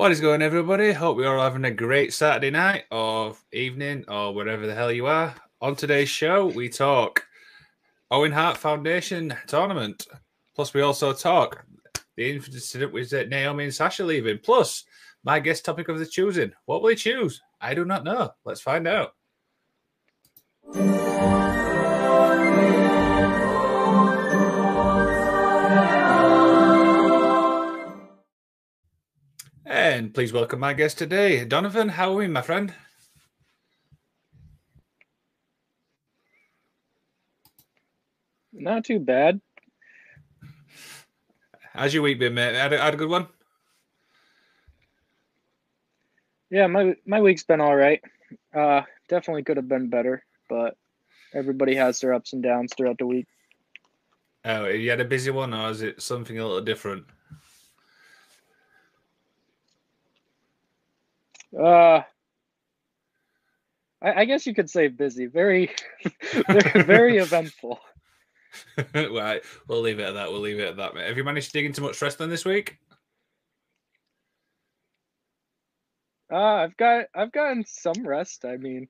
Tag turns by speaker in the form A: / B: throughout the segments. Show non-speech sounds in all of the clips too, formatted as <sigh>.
A: What is going, everybody? Hope you're all having a great Saturday night or evening or wherever the hell you are. On today's show, we talk Owen Hart Foundation tournament. Plus, we also talk the incident with uh, Naomi and Sasha leaving. Plus, my guest topic of the choosing. What will he choose? I do not know. Let's find out. And please welcome my guest today, Donavin. How are we, my friend?
B: Not too bad.
A: How's your week been, mate? Had a, had a good one?
B: Yeah, my my week's been all right. Uh, definitely could have been better, but everybody has their ups and downs throughout the week.
A: Oh, you had a busy one, or is it something a little different?
B: Uh, I, I guess you could say busy. Very, <laughs> very, very <laughs> eventful. <laughs>
A: right, we'll leave it at that. We'll leave it at that, mate. Have you managed to dig into much wrestling this week?
B: Uh, I've got I've gotten some rest. I mean,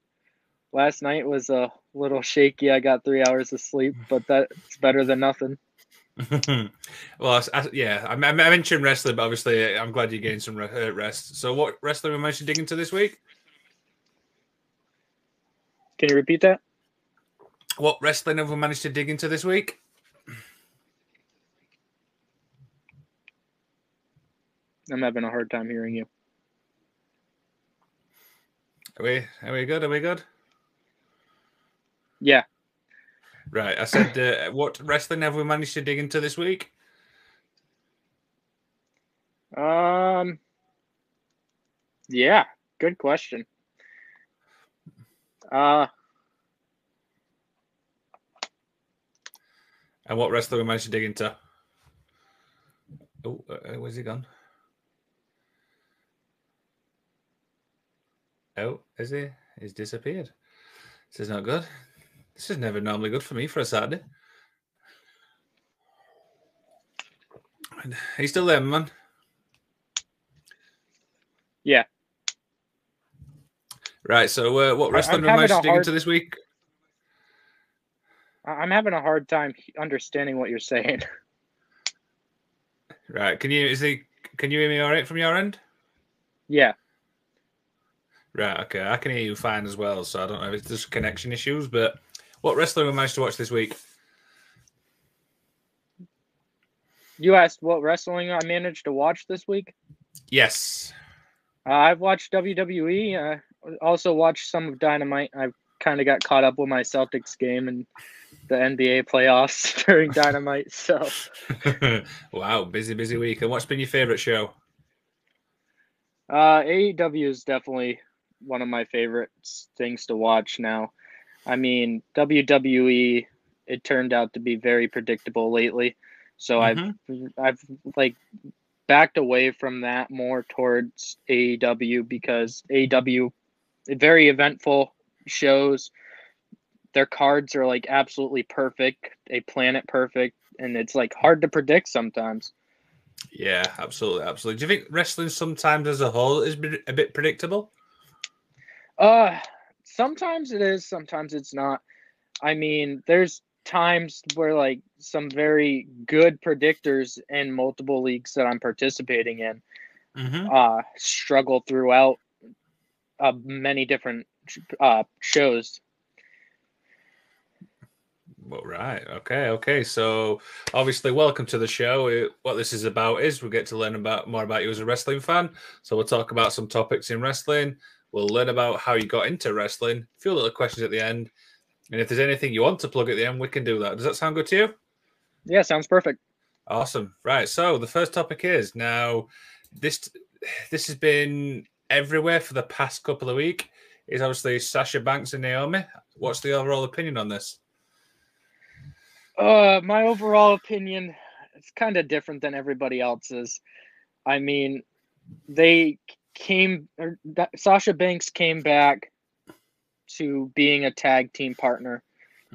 B: last night was a little shaky. I got three hours of sleep, but that's better than nothing. <laughs>
A: well, I, I, yeah, I, I, mentioned wrestling, but obviously I'm glad you gained some uh, rest. So, what wrestling we managed to dig into this week?
B: Can you repeat that?
A: What wrestling have we managed to dig into this week?
B: I'm having a hard time hearing you.
A: Are we? Are we good? Are we good?
B: Yeah.
A: Right. I said, uh, what wrestling have we managed to dig into this week?
B: Um. Yeah. Good question. Uh.
A: And what wrestler we managed to dig into? Oh, uh, uh, where's he gone? Oh, is he? He's disappeared. This is not good. This is never normally good for me for a Saturday. Are you still there, man?
B: Yeah.
A: Right. So, uh, what wrestling am I dig hard... into this week?
B: I'm having a hard time understanding what you're saying. <laughs>
A: Right. Can you is he? Can you hear me all right from your end?
B: Yeah.
A: Right. Okay. I can hear you fine as well. So I don't know if it's just connection issues, but what wrestling we managed to watch this week?
B: You asked what wrestling I managed to watch this week?
A: Yes.
B: Uh, I've watched WWE. I also watched some of Dynamite. I've kind of got caught up with my Celtics game and the NBA playoffs <laughs> during Dynamite. So, <laughs>
A: wow, busy, busy week. And what's been your favorite show?
B: Uh, AEW is definitely one of my favorite things to watch now. I mean, WWE it turned out to be very predictable lately. So mm-hmm. I've I've like backed away from that more towards AEW because AEW very eventful shows. Their cards are like absolutely perfect. a planet perfect and it's like hard to predict sometimes.
A: Yeah, absolutely, absolutely. Do you think wrestling sometimes as a whole is a bit predictable?
B: Uh sometimes it is, sometimes it's not. I mean, there's times where like some very good predictors in multiple leagues that I'm participating in mm-hmm. uh, struggle throughout uh, many different uh, shows.
A: Well, right. Okay. Okay. So, obviously, welcome to the show. It, what this is about is we get to learn about more about you as a wrestling fan. So, we'll talk about some topics in wrestling. We'll learn about how you got into wrestling, a few little questions at the end. And if there's anything you want to plug at the end, we can do that. Does that sound good to you?
B: Yeah, sounds perfect.
A: Awesome. Right. So the first topic is now this this has been everywhere for the past couple of weeks. Is obviously Sasha Banks and Naomi. What's the overall opinion on this?
B: Uh, my overall opinion it's kind of different than everybody else's. I mean, they came or Sasha Banks came back to being a tag team partner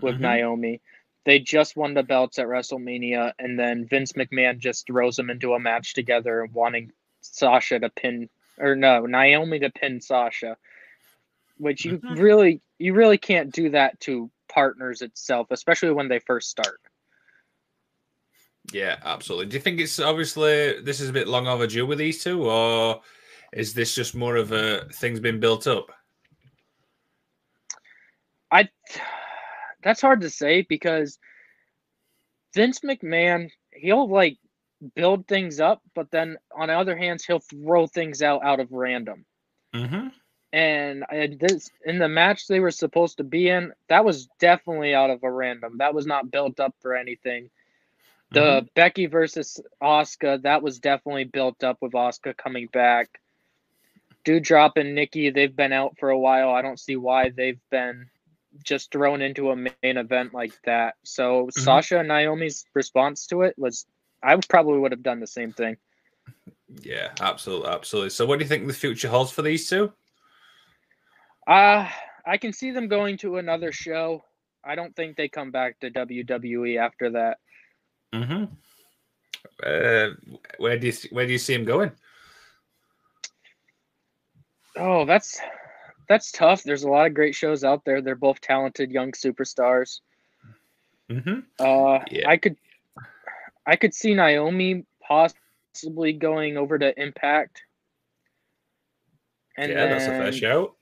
B: with mm-hmm. Naomi. They just won the belts at WrestleMania, and then Vince McMahon just throws them into a match together, wanting Sasha to pin or no, Naomi to pin Sasha, which you mm-hmm. really you really can't do that to partners itself, especially when they first start.
A: Yeah, absolutely. Do you think it's obviously this is a bit long overdue with these two, or is this just more of a things been built up?
B: I that's hard to say because Vince McMahon, he'll like build things up, but then on the other hands, he'll throw things out out of random.
A: Mm-hmm.
B: And I, this in the match they were supposed to be in, that was definitely out of a random. That was not built up for anything. The mm-hmm. Becky versus Asuka, that was definitely built up with Asuka coming back. Doudrop and Nikki, they've been out for a while. I don't see why they've been just thrown into a main event like that. So mm-hmm. Sasha and Naomi's response to it was, I probably would have done the same thing.
A: Yeah, absolutely, absolutely. So, what do you think the future holds for these two?
B: Uh, I can see them going to another show. I don't think they come back to WWE after that.
A: Mm-hmm. Uh, where do you where do you see him going?
B: Oh, that's that's tough. There's a lot of great shows out there. They're both talented young superstars.
A: Mm-hmm.
B: Uh, yeah. I could, I could see Naomi possibly going over to Impact.
A: And yeah, then, that's a fair show.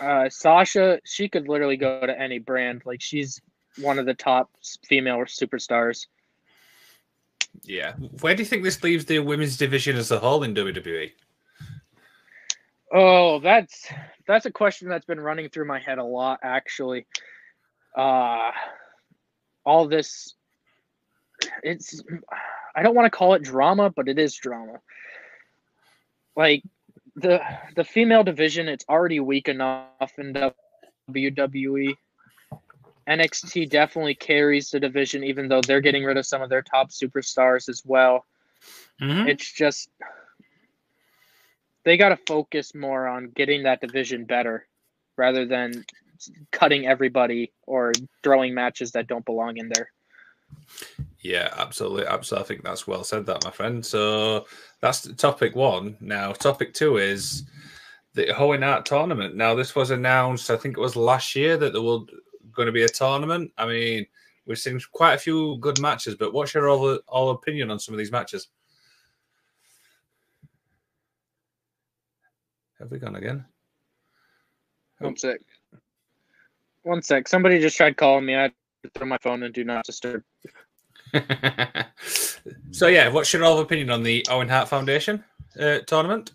B: Uh, Sasha, she could literally go to any brand. Like she's one of the top female superstars.
A: Yeah. Where do you think this leaves the women's division as a whole in WWE?
B: Oh, that's that's a question that's been running through my head a lot actually. Uh all this it's I don't want to call it drama, but it is drama. Like the the female division, it's already weak enough in WWE. NXT definitely carries the division, even though they're getting rid of some of their top superstars as well.
A: Mm-hmm.
B: It's just they got to focus more on getting that division better rather than cutting everybody or throwing matches that don't belong in there.
A: Yeah, absolutely. Absolutely. I think that's well said, that, my friend. So that's topic one. Now, topic two is the Owen Hart tournament. Now, this was announced, I think it was last year, that there will going to be a tournament. I mean, we've seen quite a few good matches, but what's your all opinion on some of these matches? Have we gone again?
B: One sec. One sec. Somebody just tried calling me. I had to throw my phone and do not disturb. <laughs>
A: so yeah, what's your all opinion on the Owen Hart Foundation uh, tournament?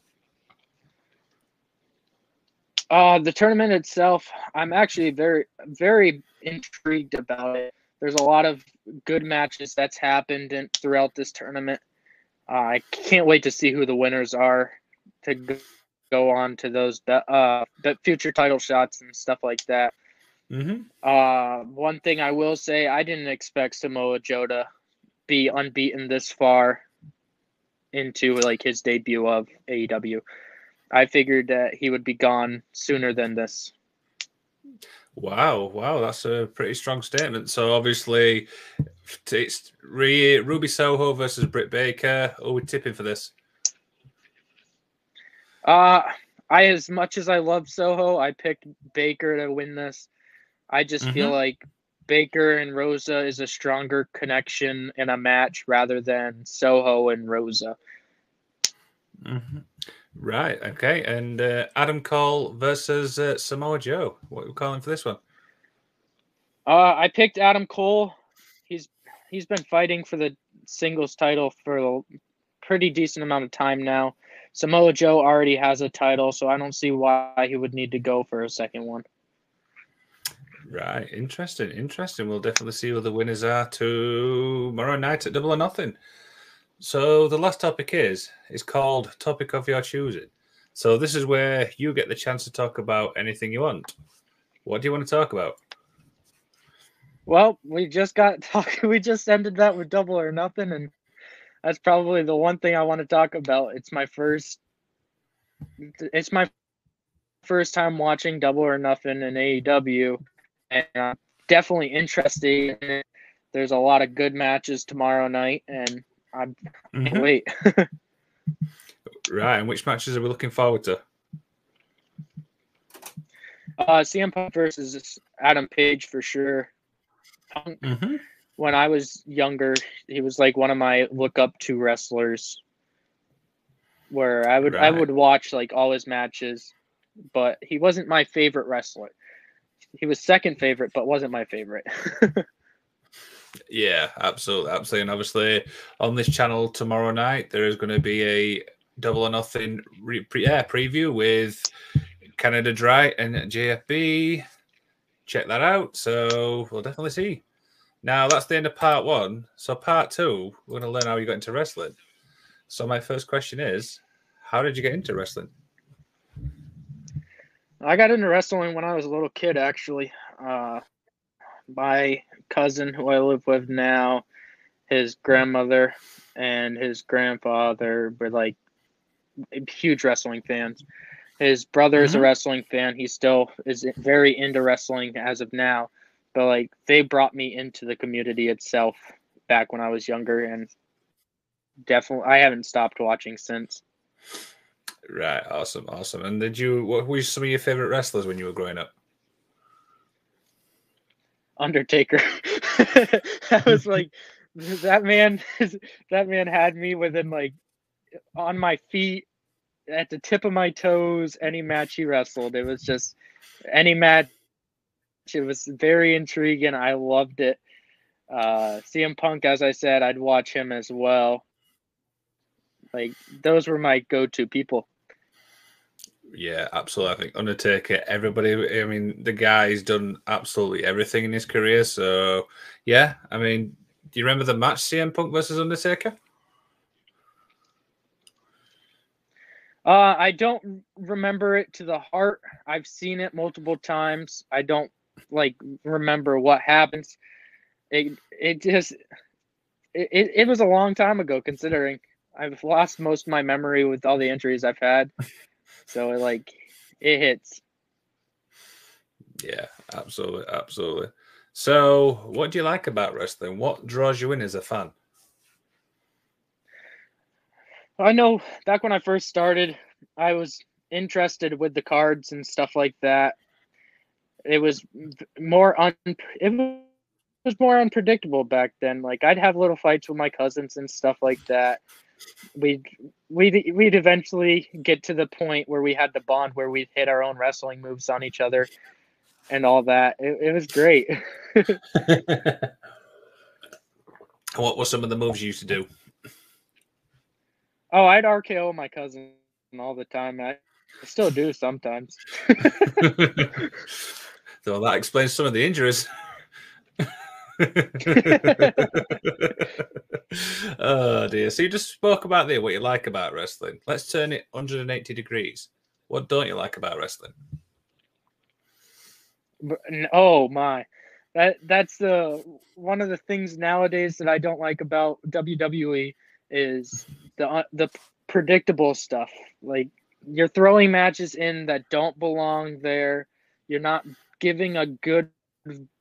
B: Uh, the tournament itself, I'm actually very, very intrigued about it. There's a lot of good matches that's happened in, throughout this tournament. Uh, I can't wait to see who the winners are to go on to those uh the future title shots and stuff like that.
A: Mm-hmm.
B: Uh, one thing I will say, I didn't expect Samoa Joe to be unbeaten this far into like his debut of AEW. I figured that he would be gone sooner than this.
A: Wow, wow, that's a pretty strong statement. So obviously, it's Ruby Soho versus Britt Baker. Are we tipping for this?
B: Uh, I as much as I love Soho, I picked Baker to win this. I just mm-hmm. feel like Baker and Rosa is a stronger connection in a match rather than Soho and Rosa.
A: Mm-hmm. Right. Okay. And uh, Adam Cole versus uh, Samoa Joe. What are we calling for this one?
B: Uh, I picked Adam Cole. He's he's been fighting for the singles title for a pretty decent amount of time now. Samoa Joe already has a title, so I don't see why he would need to go for a second one.
A: Right, interesting, interesting. We'll definitely see who the winners are tomorrow night at Double or Nothing. So the last topic is is called topic of your choosing. So this is where you get the chance to talk about anything you want. What do you want to talk about?
B: Well, we just got <laughs> talk. We just ended that with Double or Nothing, and that's probably the one thing I want to talk about. It's my first it's my first time watching Double or Nothing in AEW and I'm definitely interested in it. There's a lot of good matches tomorrow night and I'm mm-hmm. wait. <laughs>
A: Right, and which matches are we looking forward to?
B: Uh, CM Punk versus Adam Page for sure. Punk, mm-hmm. When I was younger, he was like one of my look up to wrestlers. Where I would right. I would watch like all his matches, but he wasn't my favorite wrestler. He was second favorite, but wasn't my favorite. <laughs>
A: yeah, absolutely, absolutely. And obviously, on this channel tomorrow night, there is going to be a double or nothing re- pre- yeah, preview with Canada Dry and JFB. Check that out. So we'll definitely see. Now that's the end of part one. So part two, we're going to learn how you got into wrestling. So my first question is, how did you get into wrestling?
B: I got into wrestling when I was a little kid, actually. Uh, my cousin, who I live with now, his grandmother and his grandfather were like huge wrestling fans. His brother is mm-hmm. a wrestling fan. He still is very into wrestling as of now. But like they brought me into the community itself back when I was younger and definitely I haven't stopped watching since.
A: Right, awesome, awesome. And did you what were some of your favorite wrestlers when you were growing up?
B: Undertaker. <laughs> that was like <laughs> that man <laughs> that man had me within like on my feet at the tip of my toes any match he wrestled. It was just any match. It was very intriguing. I loved it. Uh, CM Punk, as I said, I'd watch him as well. Like those were my go-to people.
A: Yeah, absolutely. I think Undertaker, everybody. I mean, the guy's done absolutely everything in his career. So, yeah. I mean, do you remember the match CM Punk versus Undertaker?
B: Uh, I don't remember it to the heart. I've seen it multiple times. I don't like remember what happens. It it just it, it was a long time ago considering I've lost most of my memory with all the injuries I've had. So it like it hits.
A: Yeah, absolutely, absolutely. So, what do you like about wrestling? What draws you in as a fan?
B: I know back when I first started, I was interested with the cards and stuff like that. It was more un it was more unpredictable back then. Like I'd have little fights with my cousins and stuff like that. We'd we'd we'd eventually get to the point where we had to bond where we'd hit our own wrestling moves on each other and all that. It, it was great. <laughs>
A: what were some of the moves you used to do?
B: Oh, I'd RKO my cousin all the time. I still do sometimes. <laughs> <laughs>
A: so that explains some of the injuries. <laughs> oh dear. So you just spoke about there what you like about wrestling. Let's turn it 180 degrees. What don't you like about wrestling?
B: Oh my. That that's the one of the things nowadays that I don't like about WWE is the uh, the predictable stuff. Like you're throwing matches in that don't belong there. You're not giving a good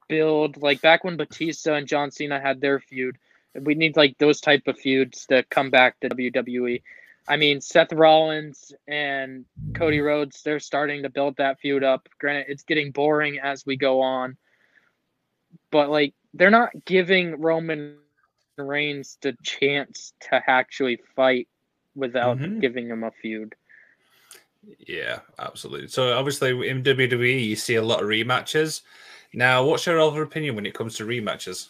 B: build. Like back when Batista and John Cena had their feud, we need like those type of feuds to come back to WWE. I mean, Seth Rollins and Cody Rhodes, they're starting to build that feud up. Granted, it's getting boring as we go on, but like they're not giving Roman Reigns the chance to actually fight without mm-hmm. giving him a feud.
A: Yeah, absolutely. So obviously in WWE you see a lot of rematches. Now, what's your overall opinion when it comes to rematches?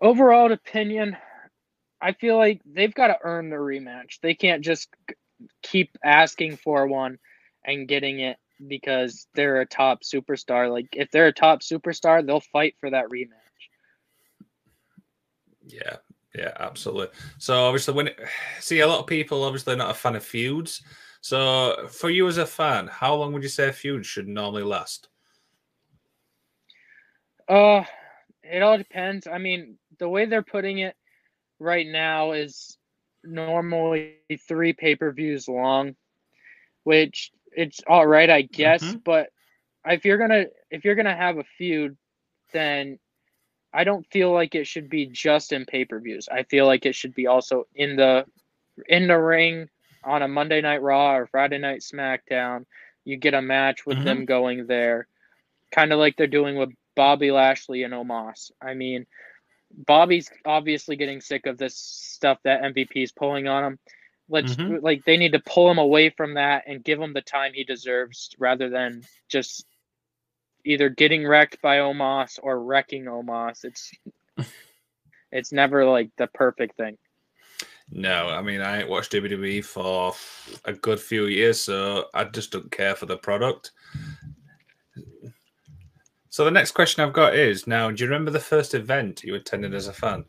B: Overall opinion, I feel like they've got to earn the rematch. They can't just keep asking for one and getting it because they're a top superstar. Like if they're a top superstar, they'll fight for that rematch.
A: Yeah, yeah, absolutely. So obviously, when it, <sighs> see a lot of people obviously not a fan of feuds. So for you as a fan, how long would you say a feud should normally last?
B: Uh, it all depends. I mean, the way they're putting it right now is normally three pay per views long, which it's all right, I guess. Mm-hmm. But if you're gonna if you're gonna have a feud, then I don't feel like it should be just in pay per views. I feel like it should be also in the in the ring on a Monday Night Raw or Friday Night SmackDown. You get a match with mm-hmm. them going there, kind of like they're doing with Bobby Lashley and Omos. I mean, Bobby's obviously getting sick of this stuff that MVP is pulling on him. Let's mm-hmm. like they need to pull him away from that and give him the time he deserves rather than just either getting wrecked by Omos or wrecking Omos. It's <laughs> it's never like the perfect thing.
A: No, I mean I ain't watched WWE for a good few years, so I just don't care for the product. So the next question I've got is now, do you remember the first event you attended as a fan?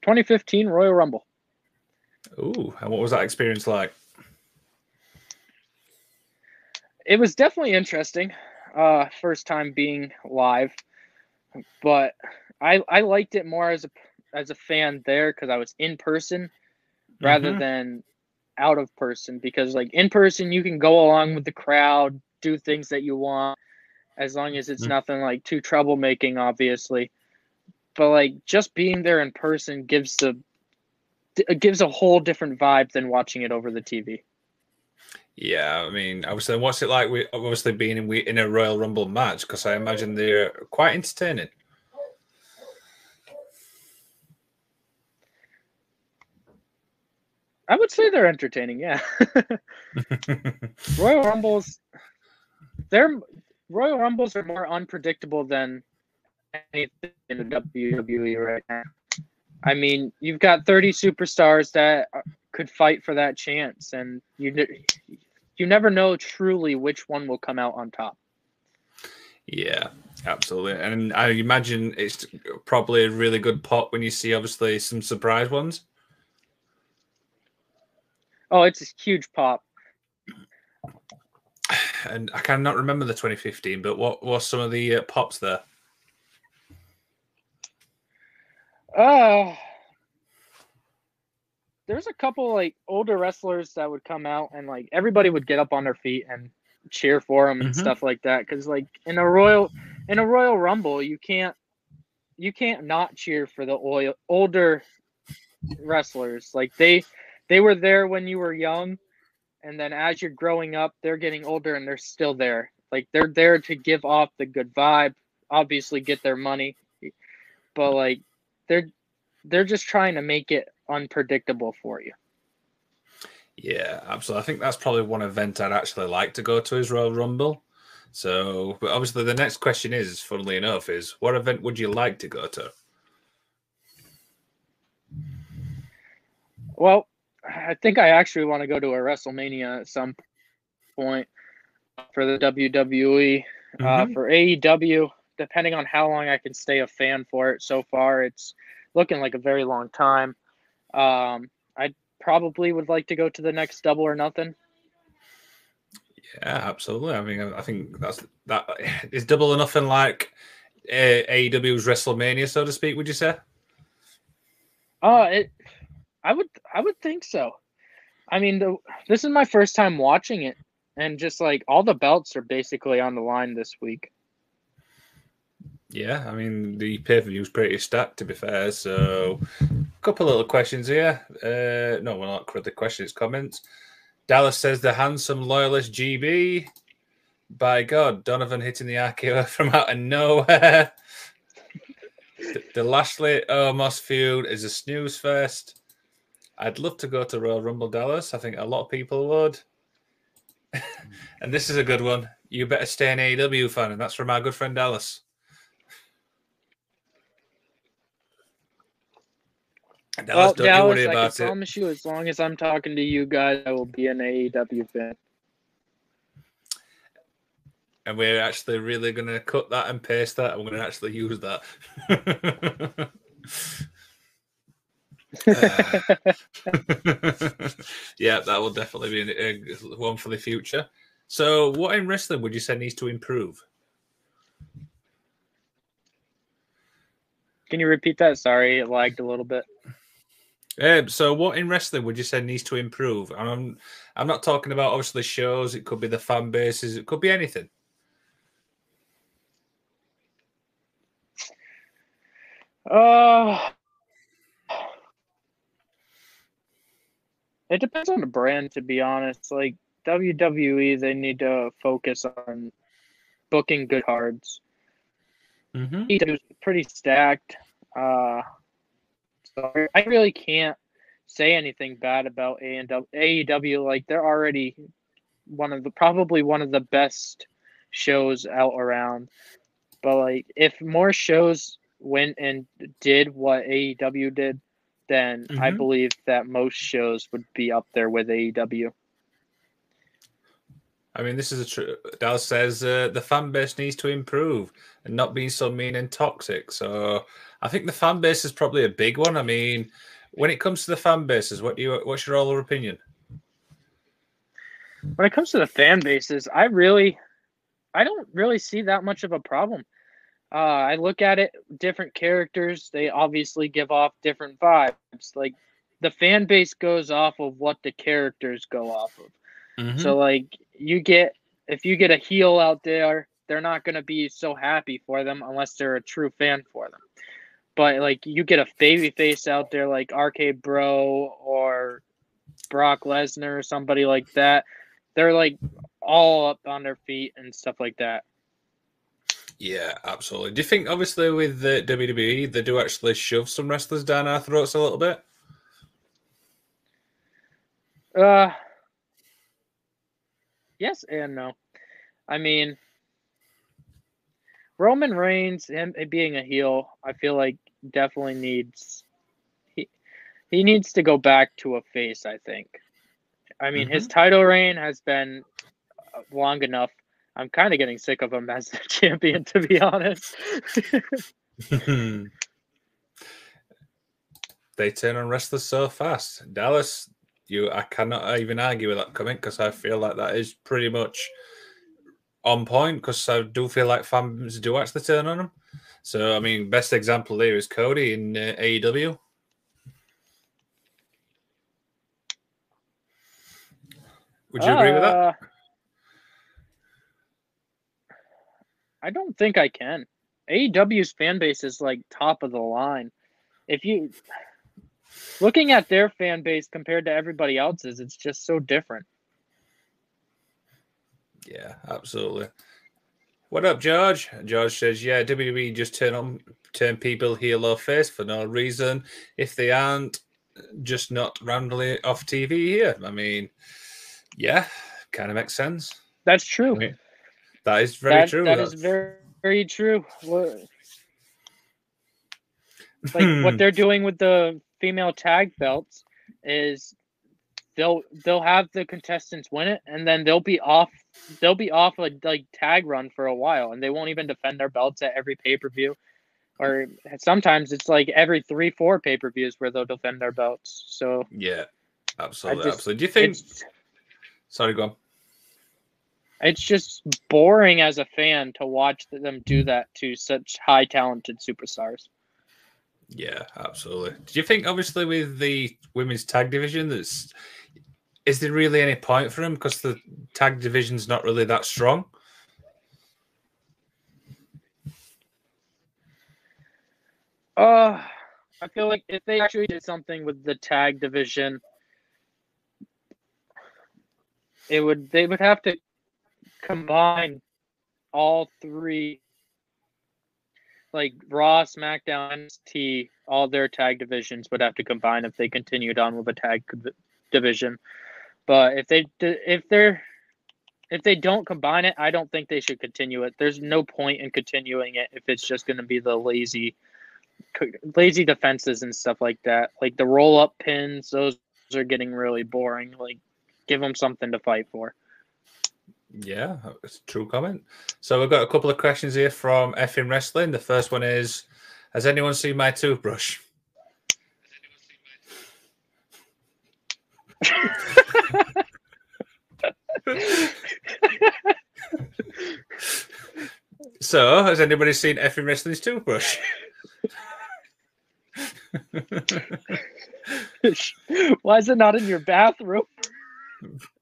B: 2015 Royal Rumble.
A: Ooh, and what was that experience like?
B: It was definitely interesting. Uh, first time being live, but I I liked it more as a as a fan there because I was in person rather mm-hmm. than out of person. Because like in person, you can go along with the crowd, do things that you want, as long as it's mm-hmm. nothing like too troublemaking, obviously. But like just being there in person gives the it gives a whole different vibe than watching it over the TV.
A: Yeah, I mean, obviously, what's it like? We obviously being in in a Royal Rumble match because I imagine they're quite entertaining.
B: I would say they're entertaining. Yeah, <laughs> Royal Rumbles, they're Royal Rumbles are more unpredictable than anything in the WWE right now. I mean, you've got 30 superstars that could fight for that chance, and you you never know truly which one will come out on top.
A: Yeah, absolutely. And I imagine it's probably a really good pot when you see obviously some surprise ones.
B: Oh, it's a huge pop.
A: And I cannot remember the 2015, but what was some of the uh, pops there?
B: Uh there's a couple like older wrestlers that would come out and like everybody would get up on their feet and cheer for them and mm-hmm. stuff like that because like in a royal in a royal rumble you can't you can't not cheer for the oil, older wrestlers like they they were there when you were young and then as you're growing up they're getting older and they're still there like they're there to give off the good vibe obviously get their money but like they're they're just trying to make it unpredictable for you
A: yeah absolutely i think that's probably one event i'd actually like to go to is royal rumble so but obviously the next question is funnily enough is what event would you like to go to
B: well I think I actually want to go to a WrestleMania at some point for the WWE. Uh, mm-hmm. Uh, for AEW, depending on how long I can stay a fan for it. So far, it's looking like a very long time. Um, I probably would like to go to the next Double or Nothing.
A: Yeah, absolutely. I mean, I think that's that <sighs> is Double or Nothing like uh, AEW's WrestleMania, so to speak. Would you say?
B: Uh, it I would I would think so. I mean, the, this is my first time watching it, and just like all the belts are basically on the line this week.
A: Yeah, I mean the pay per view is pretty stacked to be fair. So, couple little questions here. Uh, no, we're not the questions, comments. Dallas says the handsome loyalist GB. By God, Donavin hitting the RKO <laughs> from out of nowhere. the, the Lashley Omos feud is a snooze fest. I'd love to go to Royal Rumble Dallas. I think a lot of people would. <laughs> and this is a good one. You better stay an AEW fan, and that's from our good friend Dallas.
B: Dallas, well, don't Dallas, worry I about can it. promise you, as long as I'm talking to you guys, I will be an AEW fan.
A: And we're actually really going to cut that and paste that. I'm going to actually use that. <laughs> <laughs> yeah, that will definitely be one for the future. So, what in wrestling would you say needs to improve?
B: Can you repeat that? Sorry, it lagged a little bit.
A: Um, so, what in wrestling would you say needs to improve? And I'm, I'm not talking about obviously shows. It could be the fan bases. It could be anything.
B: Uh, it depends on the brand, to be honest. Like WWE, they need to focus on booking good cards.
A: Mm-hmm.
B: It was pretty stacked. Uh, so I really can't say anything bad about AEW. Like they're already one of the probably one of the best shows out around. But like if more shows went and did what AEW did, then mm-hmm. I believe that most shows would be up there with AEW.
A: I mean, this is a true. Dallas says uh, the fan base needs to improve and not be so mean and toxic. So I think the fan base is probably a big one. I mean, when it comes to the fan bases, what do you? What's your all opinion?
B: When it comes to the fan bases, I really, I don't really see that much of a problem. Uh, I look at it, different characters. They obviously give off different vibes. Like the fan base goes off of what the characters go off of. Mm-hmm. So like you get if you get a heel out there, they're not gonna be so happy for them unless they're a true fan for them. But like you get a baby face out there like RK Bro or Brock Lesnar or somebody like that, they're like all up on their feet and stuff like that.
A: Yeah, absolutely. Do you think, obviously, with the WWE, they do actually shove some wrestlers down our throats a little bit?
B: Uh, yes and no. I mean, Roman Reigns, him being a heel, I feel like definitely needs he he needs to go back to a face. I think. I mean, mm-hmm. his title reign has been uh, long enough. I'm kind of getting sick of him as the <laughs> champion, to be honest. <laughs>
A: they turn on wrestlers so fast. Dallas, you I cannot even argue with that comment because I feel like that is pretty much on point because I do feel like fans do actually turn on them. So I mean, best example there is Cody in uh, AEW. Would you uh, agree with that? Uh,
B: I don't think I can. AEW's fan base is like top of the line. If you looking at their fan base compared to everybody else's, it's just so different.
A: Yeah, absolutely. What up, George? George says, "Yeah, WWE just turn on turn people heel or face for no reason. If they aren't, just not randomly off TV here. I mean, yeah, kind of makes sense.
B: That's true. I
A: mean, that is very
B: that,
A: true.
B: That is very very true. <laughs> like what they're doing with the female tag belts is they'll they'll have the contestants win it and then they'll be off they'll be off a like tag run for a while and they won't even defend their belts at every pay-per-view. Or sometimes it's like every three four pay-per-views where they'll defend their belts so.
A: Yeah absolutely just, absolutely. Do you think sorry go on.
B: It's just boring as a fan to watch them do that to such high talented superstars
A: yeah, absolutely. Do you think, obviously, with the women's tag division, that's is there really any point for him because the tag division's not really that strong?
B: Uh, I feel like if they actually did something with the tag division, it would they would have to combine all three like Raw, SmackDown, T, all their tag divisions would have to combine if they continued on with a tag division. But if they if they're if they don't combine it, I don't think they should continue it. There's no point in continuing it if it's just going to be the lazy lazy defenses and stuff like that. Like the roll up pins, those are getting really boring. Like give them something to fight for.
A: Yeah, it's a true comment. So we've got a couple of questions here from F'N Wrestling. The first one is Has anyone seen my toothbrush? so, has anybody seen F'N Wrestling's toothbrush? <laughs>
B: Why is it not in your bathroom? <laughs>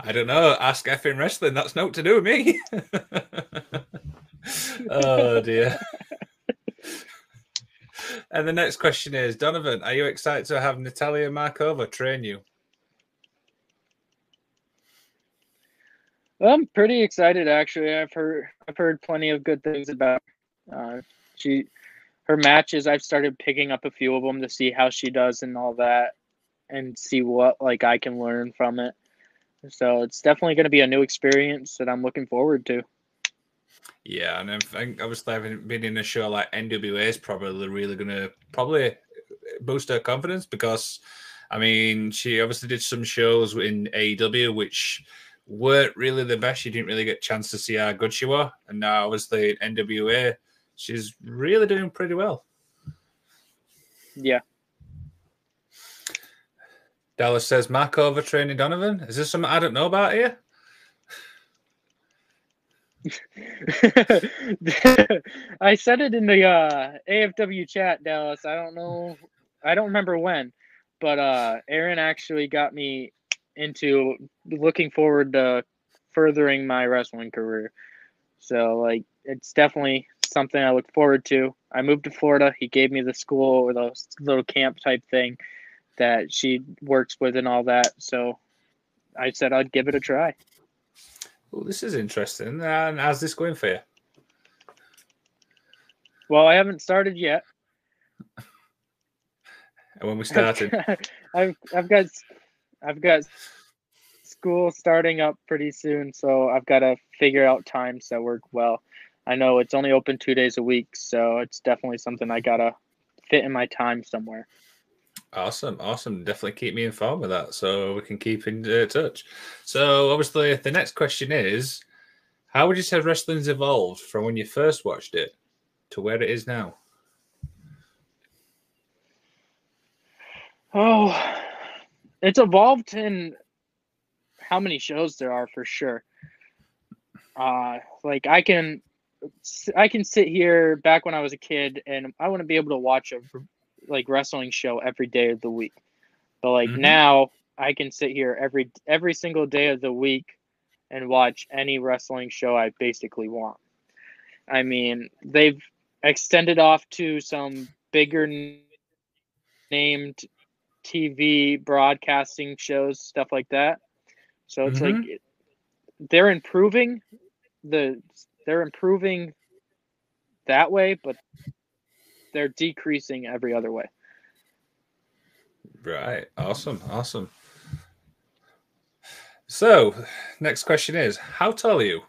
A: I don't know. Ask F'N Wrestling. That's not to do with me. <laughs> oh dear. and the next question is Donavin, are you excited to have Natalia Markova train you?
B: Well, I'm pretty excited actually. I've heard I've heard plenty of good things about her. Uh, she her matches. I've started picking up a few of them to see how she does and all that, and see what like I can learn from it. So it's definitely going to be a new experience that I'm looking forward to.
A: Yeah, and I think obviously having been in a show like NWA is probably really going to probably boost her confidence because, I mean, she obviously did some shows in AEW which weren't really the best. She didn't really get a chance to see how good she was, and now obviously in NWA, she's really doing pretty well.
B: Yeah.
A: Dallas says Markova training Donavin. Is this something I don't know about here? <laughs>
B: I said it in the uh, AFW chat, Dallas. I don't know, I don't remember when, but uh, Aaron actually got me into looking forward to furthering my wrestling career. So like, it's definitely something I look forward to. I moved to Florida. He gave me the school or the little camp type thing that she works with and all that. So I said I'd give it a try.
A: Well, this is interesting. And how's this going for you?
B: Well, I haven't started yet.
A: And when we started, <laughs>
B: I've I've got I've got school starting up pretty soon, so I've got to figure out times that work well. I know it's only open two days a week, so it's definitely something I gotta fit in my time somewhere.
A: Awesome, awesome. Definitely keep me informed with that so we can keep in uh, touch. So, obviously, the next question is How would you say wrestling's evolved from when you first watched it to where it is now?
B: Oh, it's evolved in how many shows there are for sure. Uh, like I can, I can sit here back when I was a kid, and I wouldn't be able to watch a like wrestling show every day of the week. But like mm-hmm. now I can sit here every every single day of the week and watch any wrestling show I basically want. I mean, they've extended off to some bigger named TV broadcasting shows, stuff like that. So it's mm-hmm. like they're improving the they're improving that way, but they're decreasing every other way.
A: Right. Awesome. Awesome. So, next question is How tall are you?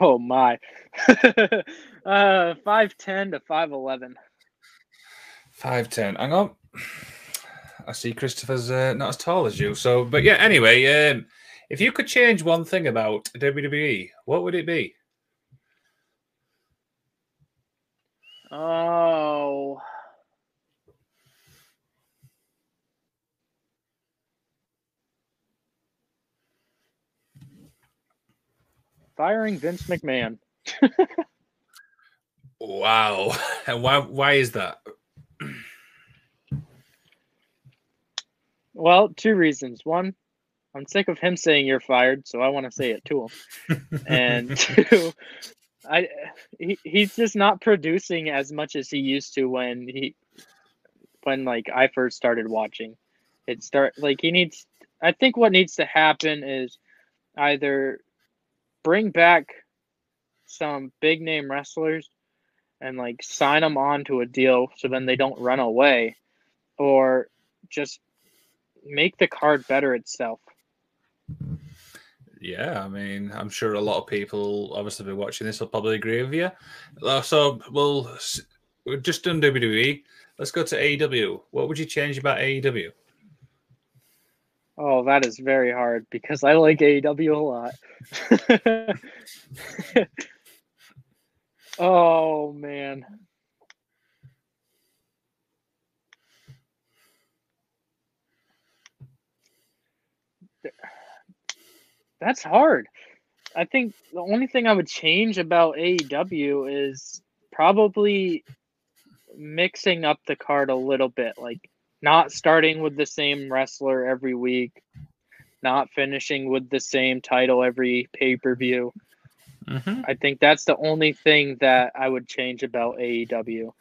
B: Oh, my. <laughs> uh, 5'10 to 5'11.
A: 5'10. Hang on. I see Christopher's uh, not as tall as you. So, but yeah, anyway, um, if you could change one thing about WWE, what would it be?
B: Oh. Firing Vince McMahon.
A: wow. <laughs> And why why is that?
B: Well, two reasons. One, I'm sick of him saying you're fired, so I want to say it to him. <laughs> and <laughs> two, I he, he's just not producing as much as he used to when he when like I first started watching. It start like he needs I think what needs to happen is either bring back some big name wrestlers and like sign them on to a deal so then they don't run away or just make the card better itself.
A: Yeah, I mean, I'm sure a lot of people obviously be watching this will probably agree with you. Uh, so we'll we've just done WWE. Let's go to AEW. What would you change about AEW?
B: Oh, that is very hard because I like AEW a lot. <laughs> oh man. That's hard. I think the only thing I would change about AEW is probably mixing up the card a little bit, like not starting with the same wrestler every week, not finishing with the same title every pay per view. Mm-hmm. I think that's the only thing that I would change about AEW.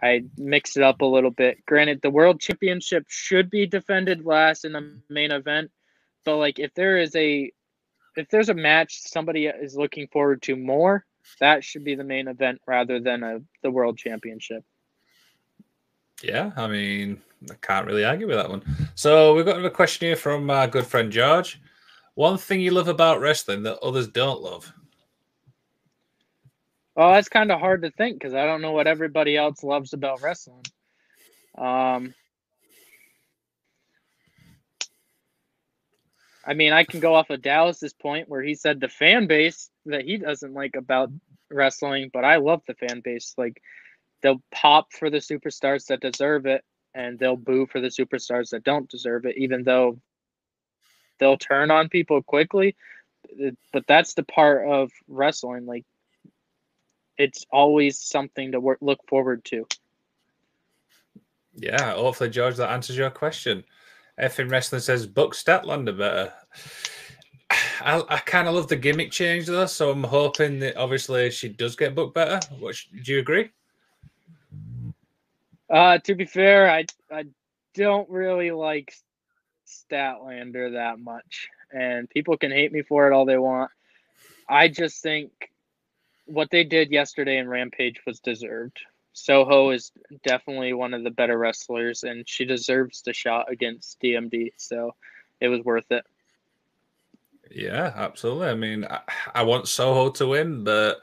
B: I mix it up a little bit. Granted, the world championship should be defended last in the main event, But like if there is a if there's a match somebody is looking forward to more, that should be the main event rather than a the world championship.
A: Yeah, I mean, I can't really argue with that one. So we've got a question here from our good friend George. One thing you love about wrestling that others don't love?
B: Well, that's kind of hard to think because I don't know what everybody else loves about wrestling. Um, I mean, I can go off of Dallas's point where he said the fan base that he doesn't like about wrestling, but I love the fan base. Like, they'll pop for the superstars that deserve it, and they'll boo for the superstars that don't deserve it, even though they'll turn on people quickly. But that's the part of wrestling. Like, it's always something to work, look forward to.
A: Yeah, hopefully, George, that answers your question. F'N Wrestling says book Statlander better. I, I kind of love the gimmick change though, so I'm hoping that obviously she does get booked better. What do you agree?
B: Uh, to be fair, I I don't really like Statlander that much, and people can hate me for it all they want. I just think what they did yesterday in Rampage was deserved. Soho is definitely one of the better wrestlers, and she deserves the shot against DMD. So it was worth it.
A: Yeah, absolutely. I mean, I, I want Soho to win, but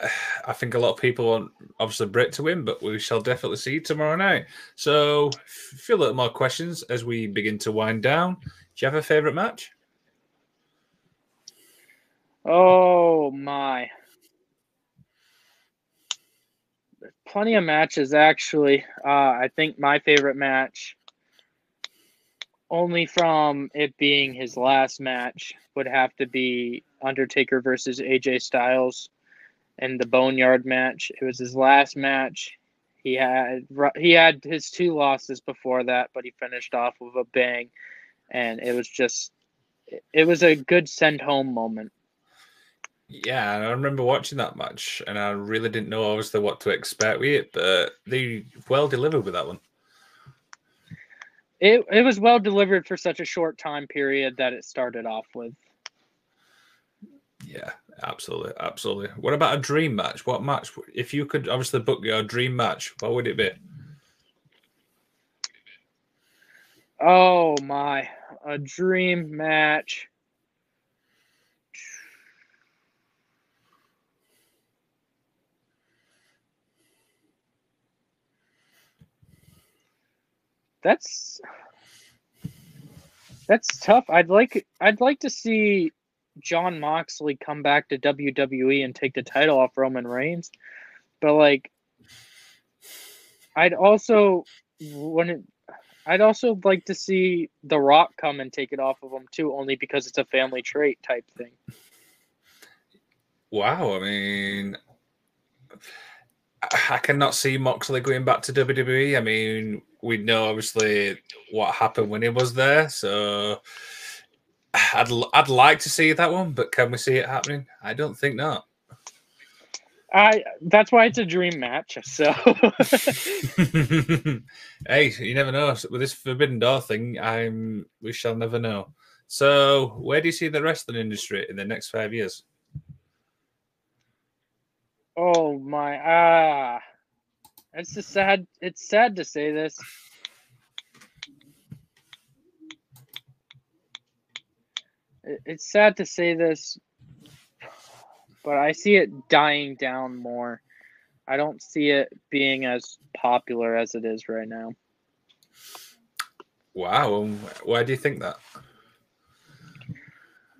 A: <sighs> I think a lot of people want obviously Britt to win, but we shall definitely see tomorrow night. So, a few little more questions as we begin to wind down. Do you have a favorite match?
B: Oh my! Plenty of matches actually. Uh, I think my favorite match, only from it being his last match, would have to be Undertaker versus AJ Styles, and the Boneyard match. It was his last match. He had he had his two losses before that, but he finished off with a bang, and it was just it was a good send home moment.
A: Yeah, I remember watching that match, and I really didn't know obviously what to expect with it, but they well delivered with that one.
B: It it was well delivered for such a short time period that it started off with.
A: Yeah, absolutely, absolutely. What about a dream match? What match, if you could obviously book your dream match, what would it be?
B: Oh my, a dream match. That's that's tough. I'd like I'd like to see Jon Moxley come back to WWE and take the title off Roman Reigns, but like I'd also it, I'd also like to see The Rock come and take it off of him too, only because it's a family trait type thing.
A: Wow, I mean, I cannot see Moxley going back to WWE. I mean, we know obviously what happened when he was there, so I'd I'd like to see that one, but can we see it happening? I don't think not.
B: I that's why it's a dream match. So <laughs>
A: hey, you never know. With this Forbidden Door thing, I'm we shall never know. So, where do you see the wrestling industry in the next five years?
B: Oh my ah. It's just sad it's sad to say this. It's sad to say this, but I see it dying down more. I don't see it being as popular as it is right now.
A: Wow. Why do you think that?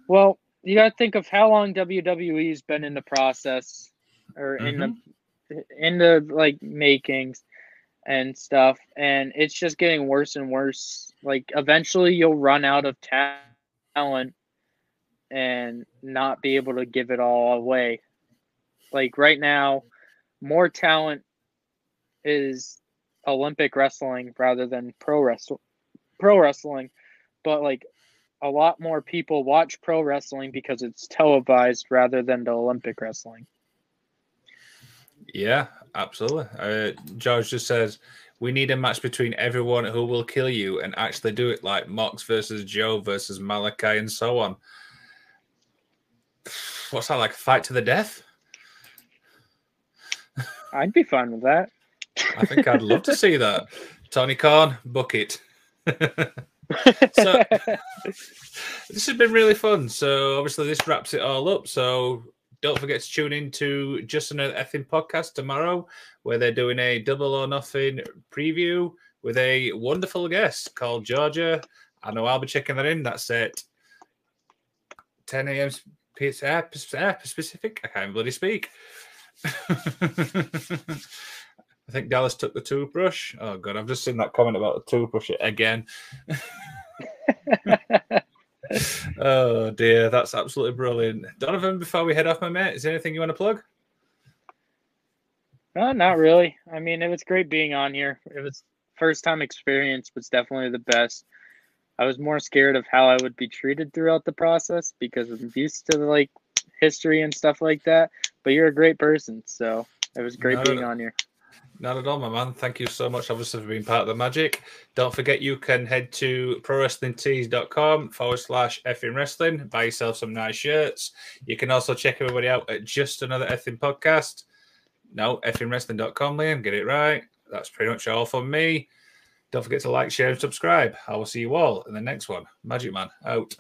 B: Well, you got to think of how long WWE's been in the process or mm-hmm. in the mm-hmm. in the like makings and stuff and it's just getting worse and worse like eventually you'll run out of talent and not be able to give it all away like right now more talent is olympic wrestling rather than pro wrestling pro wrestling but like a lot more people watch pro wrestling because it's televised rather than the olympic wrestling
A: yeah, absolutely. Uh, George just says We need a match between everyone who will kill you and actually do it like Mox versus Joe versus Malakai and so on. What's that like? Fight to the death? <laughs>
B: I'd be fine with that.
A: I think I'd love to see that. Tony Khan, book it. <laughs> so <laughs> this has been really fun. So obviously this wraps it all up. So don't forget to tune in to just another effing podcast tomorrow, where they're doing a double or nothing preview with a wonderful guest called Georgia. I know I'll be checking that in. That's it. 10 a.m. Pacific. I can't bloody speak. <laughs> I think Dallas took the toothbrush. Oh god, I've just seen that comment about the toothbrush again. <laughs> <laughs> oh dear, that's absolutely brilliant. Donavin, before we head off, my mate, is there anything you want to plug?
B: No, not really. I mean, it was great being on here. It was first time experience was definitely the best. I was more scared of how I would be treated throughout the process because I'm used to like history and stuff like that. But you're a great person, so it was great being on here.
A: Not at all, my man. Thank you so much, obviously, for being part of the magic. Don't forget, you can head to prowrestlingtees.com forward slash effing wrestling, buy yourself some nice shirts. You can also check everybody out at just another effing podcast. No, fnwrestling.com, Liam. Get it right. That's pretty much all from me. Don't forget to like, share, and subscribe. I will see you all in the next one. Magic Man out.